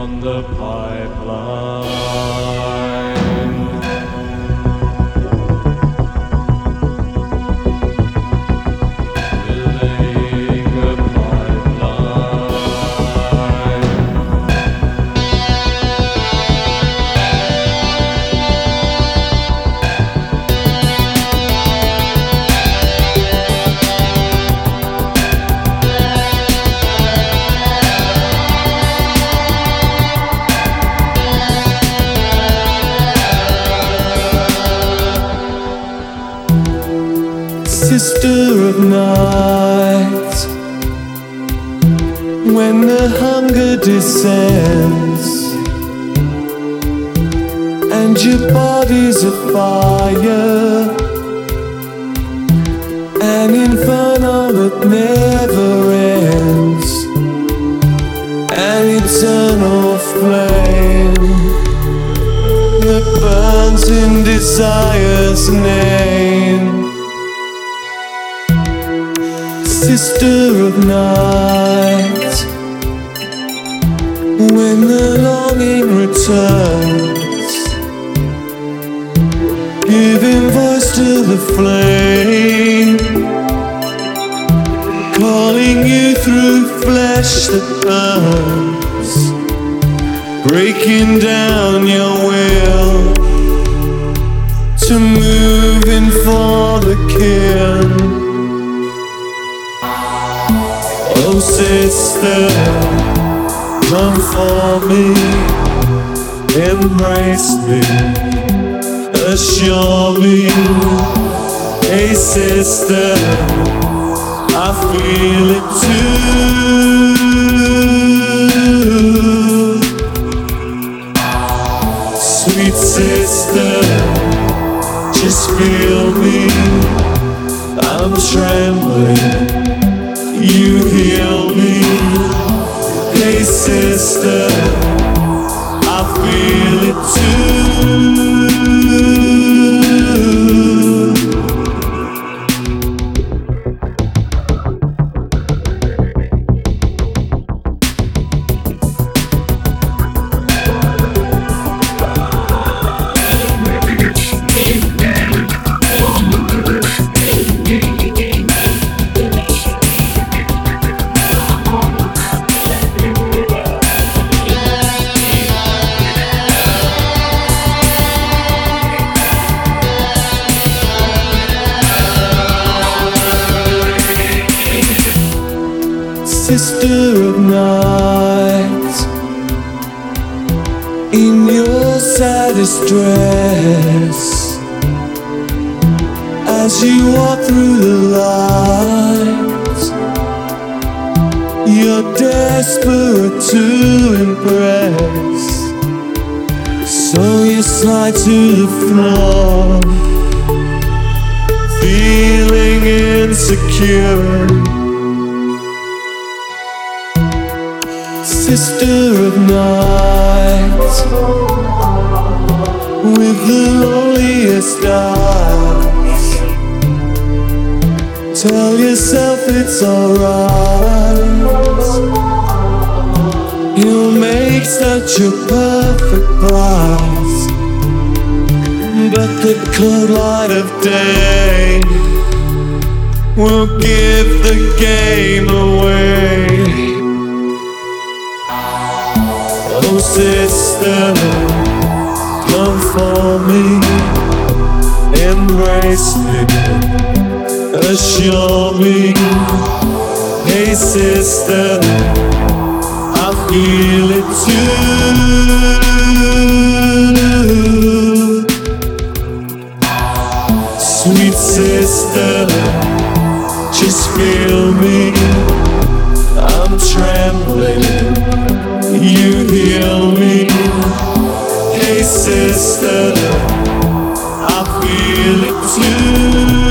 on the pipeline. Sister of night, when the hunger descends and your body's a fire, an inferno that never ends, an eternal flame that burns in desire's name. Sister of night, when the longing returns, giving voice to the flame, calling you through flesh that burns, breaking down your will to move in for the kin. Sister, come for me, embrace me, assure me. Hey sister, I feel it too. Sweet sister, just feel me. I'm trembling you heal me. Hey, sister, I feel it too. Sister of night, in your saddest dress, as you walk through the light, you're desperate to impress, so you slide to the floor, feeling insecure. Sister of night, with the loneliest eyes, tell yourself it's alright. You'll make such a perfect prize, but the cold light of day will give the game away. Sister, come for me, embrace me, assure me. Hey sister, I feel it too. Sweet sister, just feel me. I'm trembling you heal me. Hey sister, I feel it